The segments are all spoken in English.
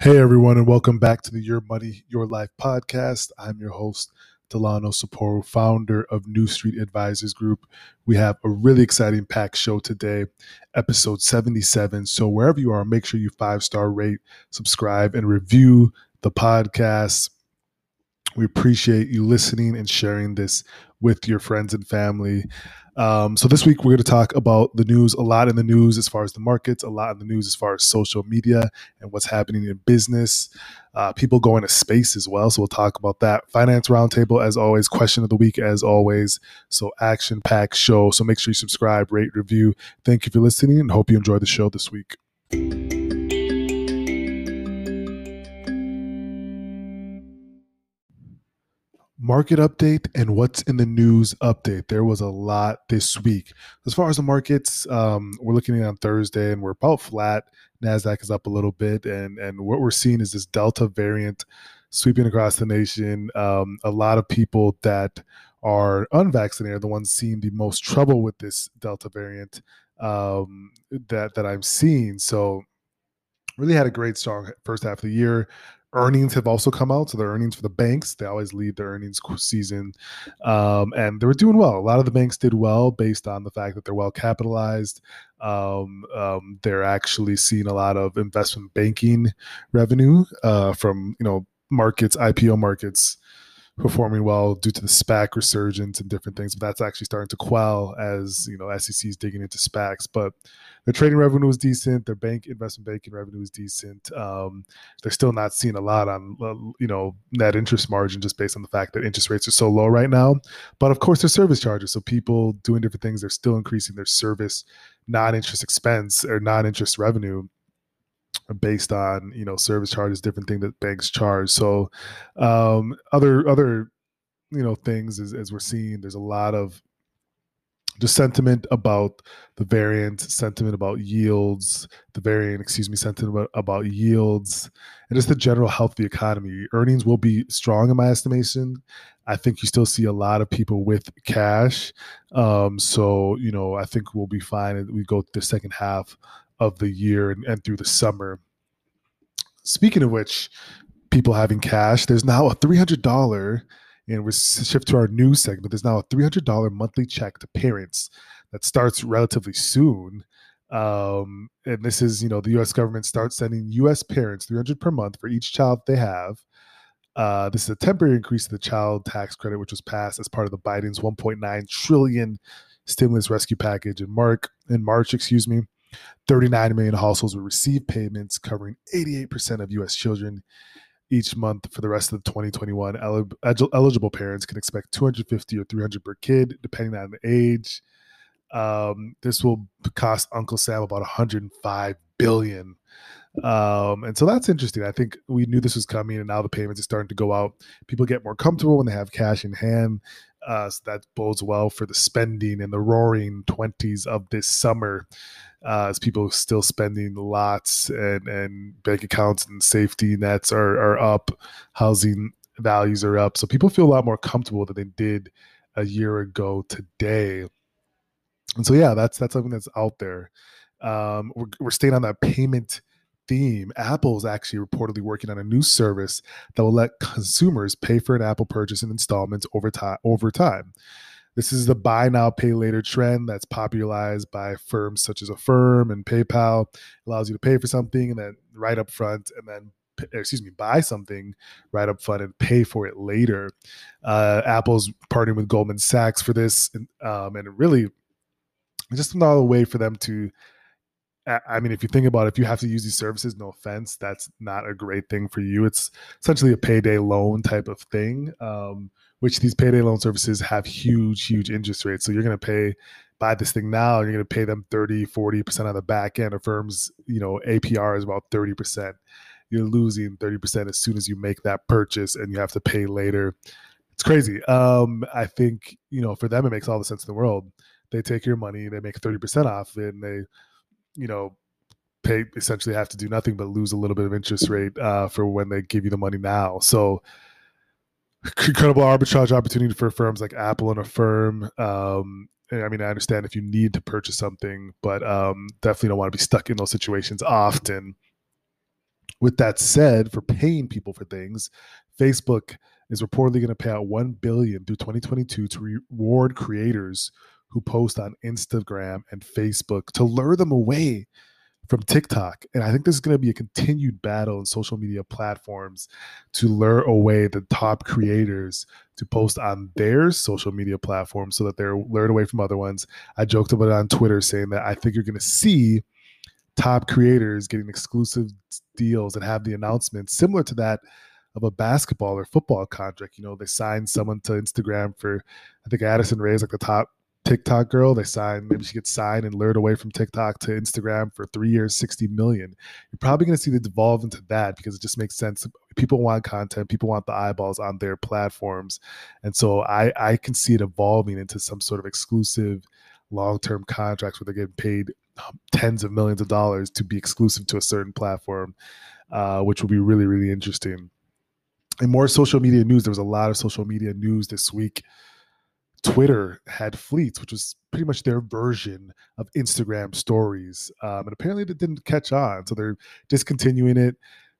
Hey, everyone, and welcome back to the Your Money, Your Life podcast. I'm your host, Delano Saporu, founder of New Street Advisors Group. We have a really exciting packed show today, episode 77. So, wherever you are, make sure you five star rate, subscribe, and review the podcast. We appreciate you listening and sharing this with your friends and family. Um, so this week we're going to talk about the news, a lot in the news as far as the markets, a lot in the news as far as social media and what's happening in business. Uh, people going to space as well, so we'll talk about that. Finance roundtable as always, question of the week as always. So action packed show. So make sure you subscribe, rate, review. Thank you for listening, and hope you enjoy the show this week. Market update and what's in the news update. There was a lot this week. As far as the markets, um, we're looking at on Thursday and we're about flat. Nasdaq is up a little bit, and and what we're seeing is this Delta variant sweeping across the nation. Um, a lot of people that are unvaccinated are the ones seeing the most trouble with this Delta variant um, that that I'm seeing. So really had a great strong first half of the year earnings have also come out. So the earnings for the banks, they always lead their earnings season. Um, and they were doing well. A lot of the banks did well based on the fact that they're well capitalized. Um, um, they're actually seeing a lot of investment banking revenue uh, from, you know, markets, IPO markets performing well due to the SPAC resurgence and different things. But that's actually starting to quell as you know SEC is digging into SPACs. But their trading revenue is decent. Their bank investment banking revenue is decent. Um, they're still not seeing a lot on uh, you know net interest margin just based on the fact that interest rates are so low right now. But of course, their service charges. So people doing different things, they're still increasing their service non-interest expense or non-interest revenue based on you know service charges different thing that banks charge so um other other you know things as, as we're seeing there's a lot of just sentiment about the variant, sentiment about yields, the variant, excuse me, sentiment about, about yields, and just the general health of the economy. Earnings will be strong in my estimation. I think you still see a lot of people with cash. Um, so, you know, I think we'll be fine. We go the second half of the year and, and through the summer. Speaking of which, people having cash, there's now a $300 and we shift to our news segment. There's now a $300 monthly check to parents that starts relatively soon. Um, and this is, you know, the U.S. government starts sending U.S. parents 300 per month for each child they have. Uh, this is a temporary increase to the child tax credit, which was passed as part of the Biden's 1.9 trillion stimulus rescue package in March. In March, excuse me, 39 million households will receive payments covering 88% of U.S. children each month for the rest of the 2021. eligible parents can expect 250 or 300 per kid, depending on the age. Um, this will cost Uncle Sam about 105 billion. Um, and so that's interesting. I think we knew this was coming, and now the payments are starting to go out. People get more comfortable when they have cash in hand. Uh, so that bodes well for the spending in the roaring 20s of this summer uh, as people still spending lots and, and bank accounts and safety nets are, are up, housing values are up. So people feel a lot more comfortable than they did a year ago today. And so, yeah, that's that's something that's out there. Um, we're, we're staying on that payment theme. Apple is actually reportedly working on a new service that will let consumers pay for an Apple purchase in installments over time. Over time, this is the buy now, pay later trend that's popularized by firms such as Affirm and PayPal. It allows you to pay for something and then right up front, and then excuse me, buy something right up front and pay for it later. Uh, Apple's partnering with Goldman Sachs for this, and, um, and really just another way for them to. I mean, if you think about it, if you have to use these services, no offense, that's not a great thing for you. It's essentially a payday loan type of thing. Um, which these payday loan services have huge, huge interest rates. So you're going to pay, buy this thing now, and you're going to pay them 30, 40% on the back end. Affirm's, you know, APR is about 30%. You're losing 30% as soon as you make that purchase and you have to pay later. It's crazy. Um, I think, you know, for them, it makes all the sense in the world. They take your money, they make 30% off it, and they, you know, pay essentially have to do nothing but lose a little bit of interest rate uh, for when they give you the money now. So, incredible arbitrage opportunity for firms like Apple and Affirm. Um, I mean, I understand if you need to purchase something, but um, definitely don't want to be stuck in those situations often. With that said, for paying people for things, Facebook is reportedly going to pay out 1 billion through 2022 to reward creators who post on Instagram and Facebook to lure them away from TikTok. And I think this is going to be a continued battle in social media platforms to lure away the top creators to post on their social media platforms so that they're lured away from other ones. I joked about it on Twitter saying that I think you're going to see top creators getting exclusive deals and have the announcements similar to that of a basketball or football contract. You know, they signed someone to Instagram for, I think Addison Rae is like the top TikTok girl. They signed, maybe she gets signed and lured away from TikTok to Instagram for three years, 60 million. You're probably going to see it devolve into that because it just makes sense. People want content, people want the eyeballs on their platforms. And so I, I can see it evolving into some sort of exclusive long term contracts where they're getting paid um, tens of millions of dollars to be exclusive to a certain platform, uh, which will be really, really interesting. And more social media news. There was a lot of social media news this week. Twitter had fleets, which was pretty much their version of Instagram stories. Um, and apparently it didn't catch on. So they're discontinuing it.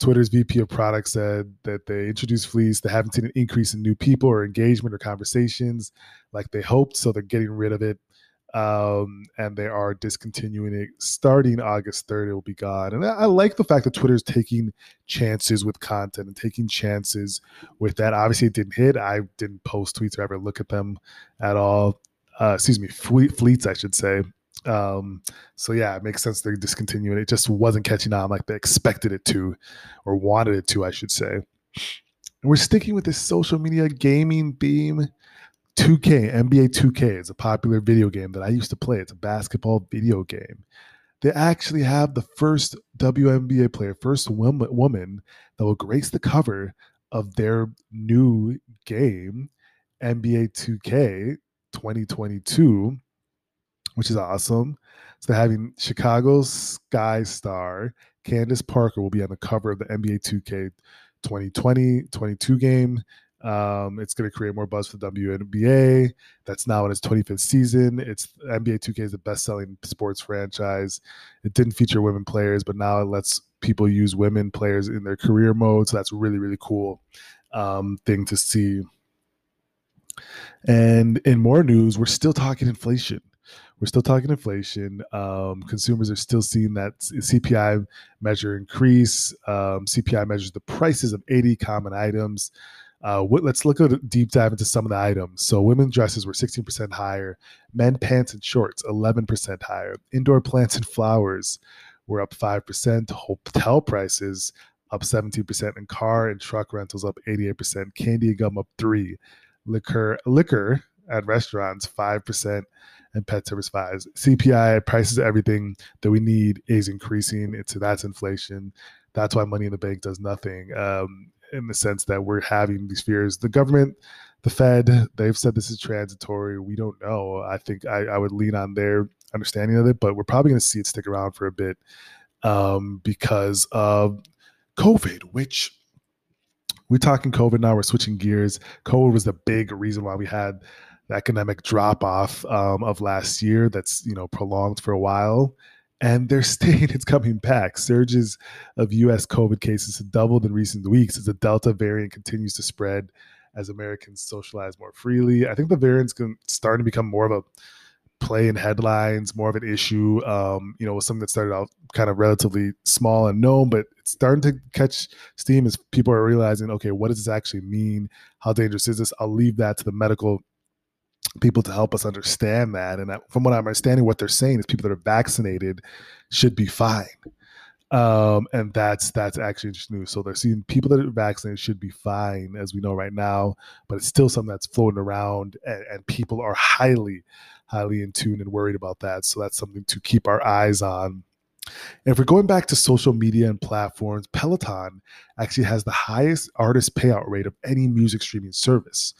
Twitter's VP of product said that they introduced fleets. They haven't seen an increase in new people or engagement or conversations like they hoped. So they're getting rid of it um, and they are discontinuing it starting August 3rd. It will be gone. And I, I like the fact that Twitter is taking chances with content and taking chances with that. Obviously, it didn't hit. I didn't post tweets or ever look at them at all. Uh, excuse me, fleet, fleets, I should say. Um, so yeah, it makes sense they're discontinuing it. It just wasn't catching on like they expected it to, or wanted it to, I should say. And we're sticking with this social media gaming theme 2K, NBA 2K is a popular video game that I used to play. It's a basketball video game. They actually have the first WNBA player, first woman that will grace the cover of their new game, NBA 2K 2022, which is awesome. So they're having Chicago's Sky Star, Candace Parker will be on the cover of the NBA 2K 2020 22 game. Um, it's going to create more buzz for the WNBA. That's now in its 25th season. It's NBA 2K is the best-selling sports franchise. It didn't feature women players, but now it lets people use women players in their career mode. So that's really really cool um, thing to see. And in more news, we're still talking inflation. We're still talking inflation. Um, consumers are still seeing that CPI measure increase. Um, CPI measures the prices of 80 common items. Uh, let's look at a deep dive into some of the items. So, women dresses were 16% higher, men pants and shorts 11% higher, indoor plants and flowers were up 5%, hotel prices up 17%, and car and truck rentals up 88%, candy and gum up 3 liquor liquor at restaurants 5%, and pet service 5 CPI prices everything that we need is increasing. It's that's inflation. That's why money in the bank does nothing. Um, in the sense that we're having these fears. The government, the Fed, they've said this is transitory. We don't know. I think I, I would lean on their understanding of it, but we're probably going to see it stick around for a bit um, because of COVID, which we're talking COVID now. We're switching gears. COVID was the big reason why we had the economic drop off um, of last year. That's you know prolonged for a while, and they're staying. It's coming back. Surges of U.S. COVID cases have doubled in recent weeks as the Delta variant continues to spread as Americans socialize more freely. I think the variant's starting to become more of a play in headlines, more of an issue. Um, you know, something that started out kind of relatively small and known, but it's starting to catch steam as people are realizing, okay, what does this actually mean? How dangerous is this? I'll leave that to the medical people to help us understand that. And from what I'm understanding, what they're saying is people that are vaccinated should be fine. Um, and that's that's actually interesting news. So they're seeing people that are vaccinated should be fine, as we know right now, but it's still something that's floating around, and, and people are highly, highly in tune and worried about that. So that's something to keep our eyes on. And if we're going back to social media and platforms, Peloton actually has the highest artist payout rate of any music streaming service.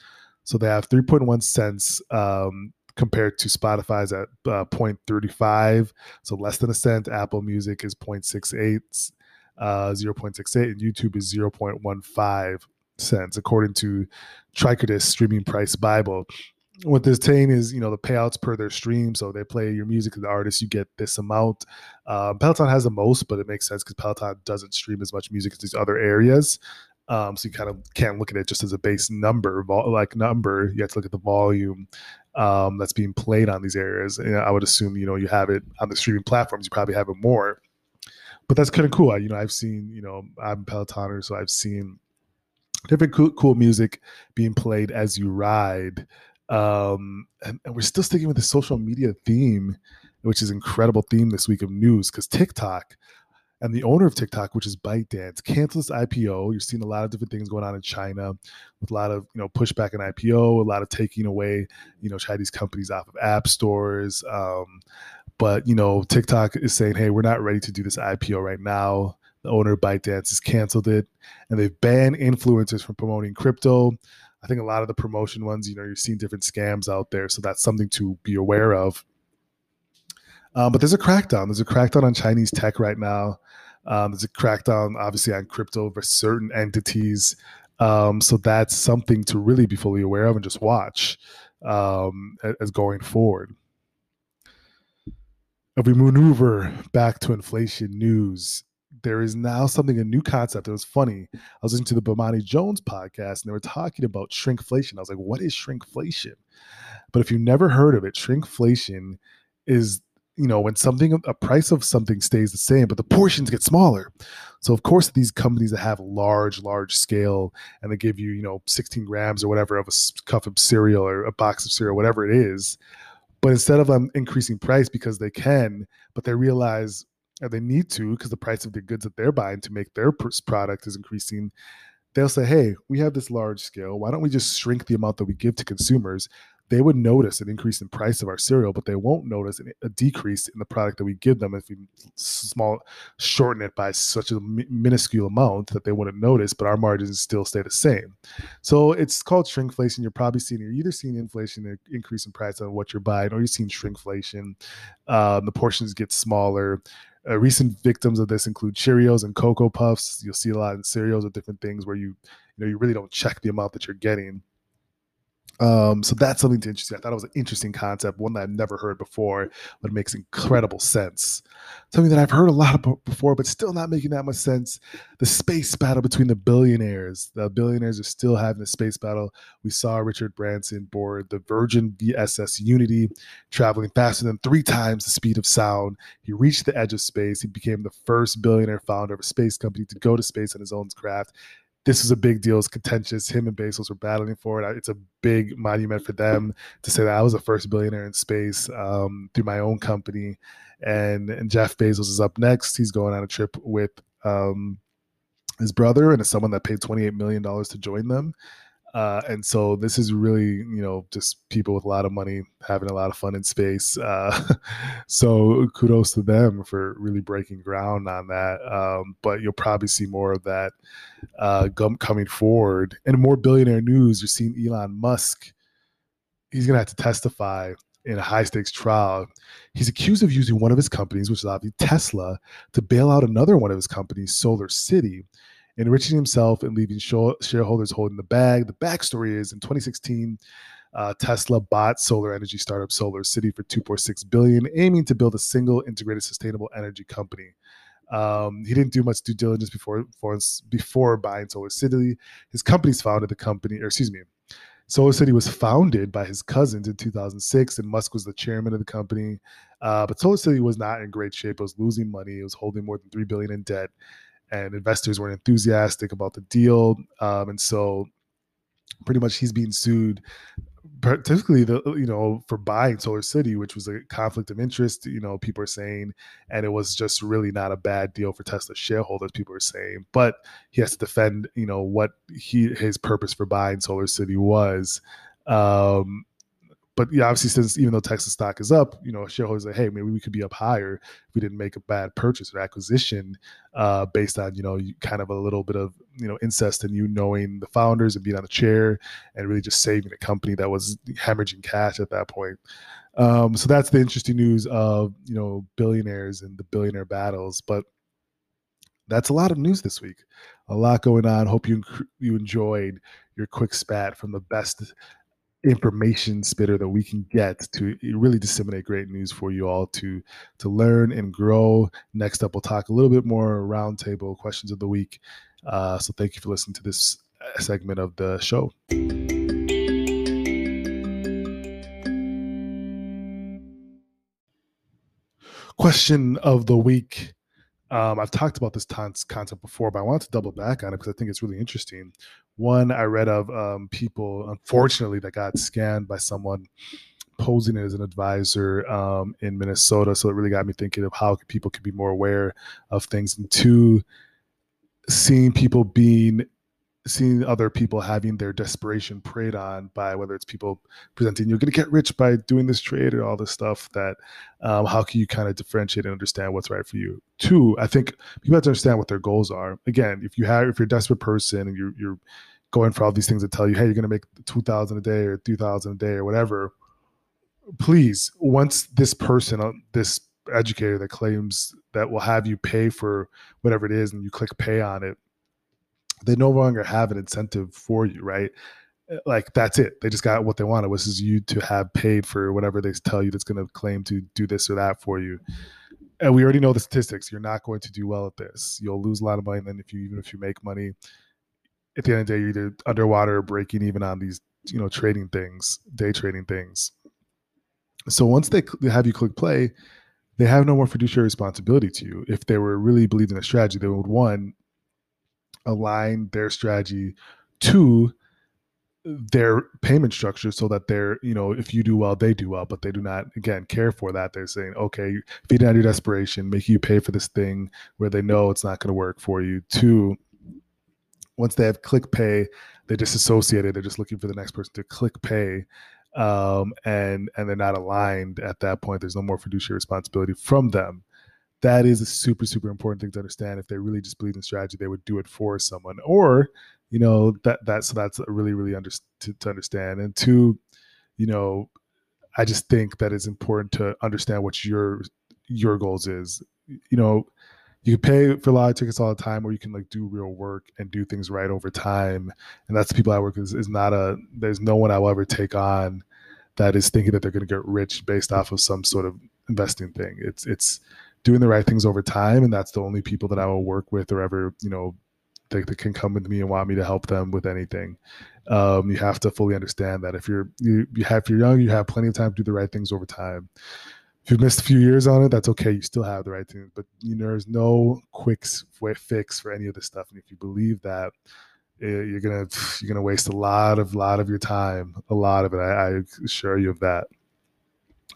So they have 3.1 cents um, compared to Spotify's at uh, 0.35, so less than a cent. Apple Music is 0.68, uh, 0.68, and YouTube is 0.15 cents, according to Trichordist Streaming Price Bible. what they're saying is, you know, the payouts per their stream. So they play your music as the artist, you get this amount. Um, Peloton has the most, but it makes sense because Peloton doesn't stream as much music as these other areas. Um, so you kind of can't look at it just as a base number, like number. You have to look at the volume um, that's being played on these areas. And I would assume, you know, you have it on the streaming platforms. You probably have it more, but that's kind of cool. I, you know, I've seen, you know, I'm Pelotoner, so I've seen different cool, cool music being played as you ride. Um, and, and, we're still sticking with the social media theme, which is incredible theme this week of news because TikTok and the owner of TikTok, which is ByteDance, canceled its IPO. You're seeing a lot of different things going on in China with a lot of you know pushback in IPO, a lot of taking away you know Chinese companies off of app stores. Um, but you know TikTok is saying, hey, we're not ready to do this IPO right now. The owner of ByteDance has canceled it, and they've banned influencers from promoting crypto. I think a lot of the promotion ones, you know, you're seeing different scams out there. So that's something to be aware of. Um, but there's a crackdown. There's a crackdown on Chinese tech right now. Um, there's a crackdown, obviously, on crypto for certain entities. Um, so that's something to really be fully aware of and just watch um, as going forward. If we maneuver back to inflation news, there is now something a new concept. It was funny. I was listening to the Bomani Jones podcast and they were talking about shrinkflation. I was like, what is shrinkflation? But if you've never heard of it, shrinkflation is you know when something a price of something stays the same but the portions get smaller. So of course these companies that have large large scale and they give you you know 16 grams or whatever of a cup of cereal or a box of cereal whatever it is but instead of them increasing price because they can but they realize they need to because the price of the goods that they're buying to make their product is increasing they'll say hey we have this large scale. Why don't we just shrink the amount that we give to consumers they would notice an increase in price of our cereal, but they won't notice a decrease in the product that we give them if we small shorten it by such a minuscule amount that they wouldn't notice. But our margins still stay the same. So it's called shrinkflation. You're probably seeing you're either seeing inflation, increase in price on what you're buying, or you're seeing shrinkflation. Um, the portions get smaller. Uh, recent victims of this include Cheerios and Cocoa Puffs. You'll see a lot in cereals or different things where you, you know, you really don't check the amount that you're getting. Um, so that's something to interesting. I thought it was an interesting concept, one that I've never heard before, but it makes incredible sense. Something that I've heard a lot of before, but still not making that much sense. The space battle between the billionaires. The billionaires are still having a space battle. We saw Richard Branson board the Virgin VSS Unity, traveling faster than three times the speed of sound. He reached the edge of space. He became the first billionaire founder of a space company to go to space on his own craft this is a big deal. It's contentious. Him and Bezos were battling for it. It's a big monument for them to say that I was the first billionaire in space um, through my own company. And, and Jeff Bezos is up next. He's going on a trip with um, his brother and it's someone that paid $28 million to join them. Uh, and so this is really, you know, just people with a lot of money having a lot of fun in space. Uh, so kudos to them for really breaking ground on that. Um, but you'll probably see more of that uh, coming forward. And more billionaire news, you're seeing Elon Musk. He's going to have to testify in a high stakes trial. He's accused of using one of his companies, which is obviously Tesla, to bail out another one of his companies, Solar City enriching himself and leaving shareholders holding the bag. The backstory is in 2016, uh, Tesla bought solar energy startup Solar City for 2.6 billion, aiming to build a single integrated sustainable energy company. Um, he didn't do much due diligence before, before before buying Solar City. His companies founded the company, or excuse me, Solar City was founded by his cousins in 2006, and Musk was the chairman of the company. Uh, but Solar City was not in great shape. It was losing money. It was holding more than three billion in debt and investors weren't enthusiastic about the deal. Um, and so pretty much he's being sued particularly the you know for buying solar city which was a conflict of interest you know people are saying and it was just really not a bad deal for tesla shareholders people are saying but he has to defend you know what he his purpose for buying solar city was um but yeah, obviously, since even though Tesla's stock is up, you know, shareholders say, hey, maybe we could be up higher if we didn't make a bad purchase or acquisition uh, based on, you know, kind of a little bit of, you know, incest and you knowing the founders and being on the chair and really just saving a company that was hemorrhaging cash at that point. Um, so that's the interesting news of, you know, billionaires and the billionaire battles. But that's a lot of news this week. A lot going on. Hope you you enjoyed your quick spat from the best information spitter that we can get to really disseminate great news for you all to to learn and grow. Next up, we'll talk a little bit more roundtable questions of the week. Uh, so thank you for listening to this uh, segment of the show. Question of the week. Um, I've talked about this concept before, but I wanted to double back on it because I think it's really interesting. One, I read of um, people, unfortunately, that got scanned by someone posing as an advisor um, in Minnesota. So it really got me thinking of how people can be more aware of things. And two, seeing people being seeing other people having their desperation preyed on by whether it's people presenting you're going to get rich by doing this trade or all this stuff that um, how can you kind of differentiate and understand what's right for you? Two i think people have to understand what their goals are. Again if you have if you're a desperate person and you're, you're going for all these things that tell you hey you're going to make 2000 a day or 3000 a day or whatever please once this person uh, this educator that claims that will have you pay for whatever it is and you click pay on it they no longer have an incentive for you, right? Eh, like that's it. They just got what they wanted, which is you to have paid for whatever they tell you that's going to claim to do this or that for you. And we already know the statistics. You're not going to do well at this. You'll lose a lot of money. And then if you even if you make money, at the end of the day, you're either underwater or breaking even on these, you know, trading things, day trading things. So once they have you click play, they have no more fiduciary responsibility to you. If they were really believing a strategy, they would one align their strategy to their payment structure so that they're you know if you do well they do well but they do not again care for that. They're saying okay feeding on your desperation making you pay for this thing where they know it's not going to work for you. Two once they have click pay they disassociate it they're just looking for the next person to click pay um, and and they're not aligned at that point. There's no more fiduciary responsibility from them that is a super super important thing to understand. If they really just believe in strategy they would do it for someone or you know that that's so that's really really under, to, to understand. And two you know i just think that it's important to understand what your your goals is. You know you can pay for a lot of tickets all the time or you can like do real work and do things right over time. And that's the people i work with. Is not a there's no one i will ever take on that is thinking that they're going to get rich based off of some sort of investing thing. It's it's doing the right things over time and that's the only people that i will work with or ever you know that, that can come with me and want me to help them with anything. Um, you have to fully understand that if you're you, you have if you're young you have plenty of time to do the right things over time. If you've missed a few years on it that's okay you still have the right things but you know there's no quick fix for any of this stuff and if you believe that eh, you're gonna you're gonna waste a lot of lot of your time a lot of it i, I assure you of that.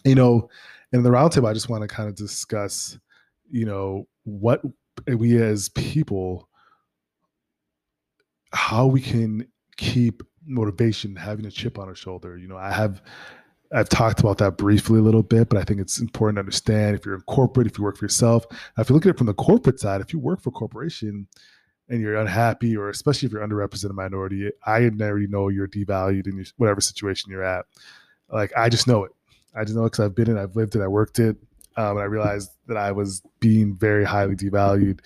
You know in the roundtable, I just want to kind of discuss, you know, what we as people, how we can keep motivation, having a chip on our shoulder. You know, I have, I've talked about that briefly a little bit, but I think it's important to understand if you're in corporate, if you work for yourself. Now, if you look at it from the corporate side, if you work for a corporation and you're unhappy, or especially if you're underrepresented minority, I already know you're devalued in your, whatever situation you're at. Like I just know it. I just know because I've been in, I've lived it, I worked it, um, and I realized that I was being very highly devalued,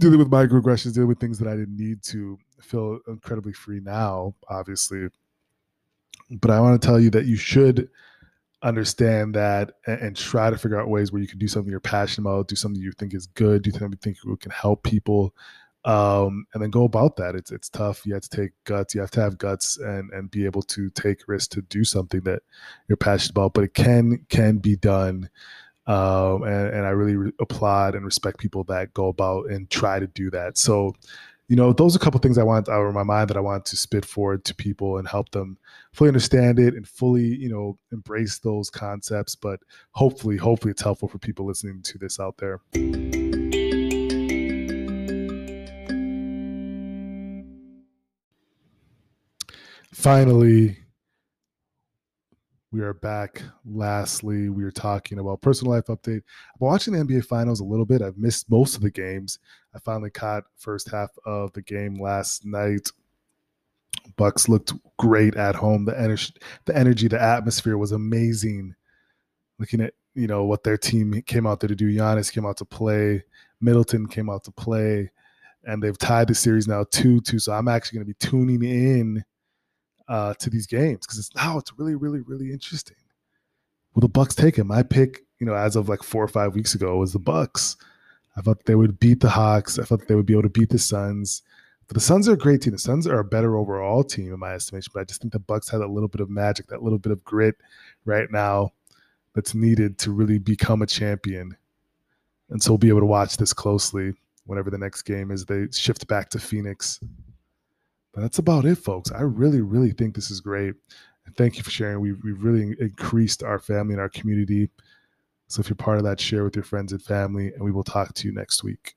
dealing with microaggressions, dealing with things that I didn't need to feel incredibly free now, obviously. But I want to tell you that you should understand that and, and, try to figure out ways where you can do something you're passionate about, do something you think is good, do something you think can help people, um, and then go about that. It's it's tough. You have to take guts. You have to have guts and and be able to take risks to do something that you're passionate about. But it can can be done. Um, and, and I really re- applaud and respect people that go about and try to do that. So, you know, those are a couple things I want out of my mind that I want to spit forward to people and help them fully understand it and fully, you know, embrace those concepts. But hopefully, hopefully, it's helpful for people listening to this out there. Finally, we are back. Lastly, we are talking about personal life update. I'm watching the NBA Finals a little bit. I've missed most of the games. I finally caught first half of the game last night. Bucks looked great at home. The energy, the energy, the atmosphere was amazing. Looking at you know what their team came out there to do. Giannis came out to play. Middleton came out to play, and they've tied the series now two two. So I'm actually going to be tuning in uh, to these games because it's now it's really, really, really interesting. Will the Bucks take it? My pick, you know, as of like four or five weeks ago, was the Bucks. I thought they would beat the Hawks. I thought they would be able to beat the Suns. But the Suns are a great team. The Suns are a better overall team in my estimation. But I just think the Bucks had a little bit of magic, that little bit of grit right now that's needed to really become a champion. And so we'll be able to watch this closely whenever the next game is. They shift back to Phoenix. But that's about it, folks. I really, really think this is great. And thank you for sharing. We've, we've really increased our family and our community. So if you're part of that, share with your friends and family, and we will talk to you next week.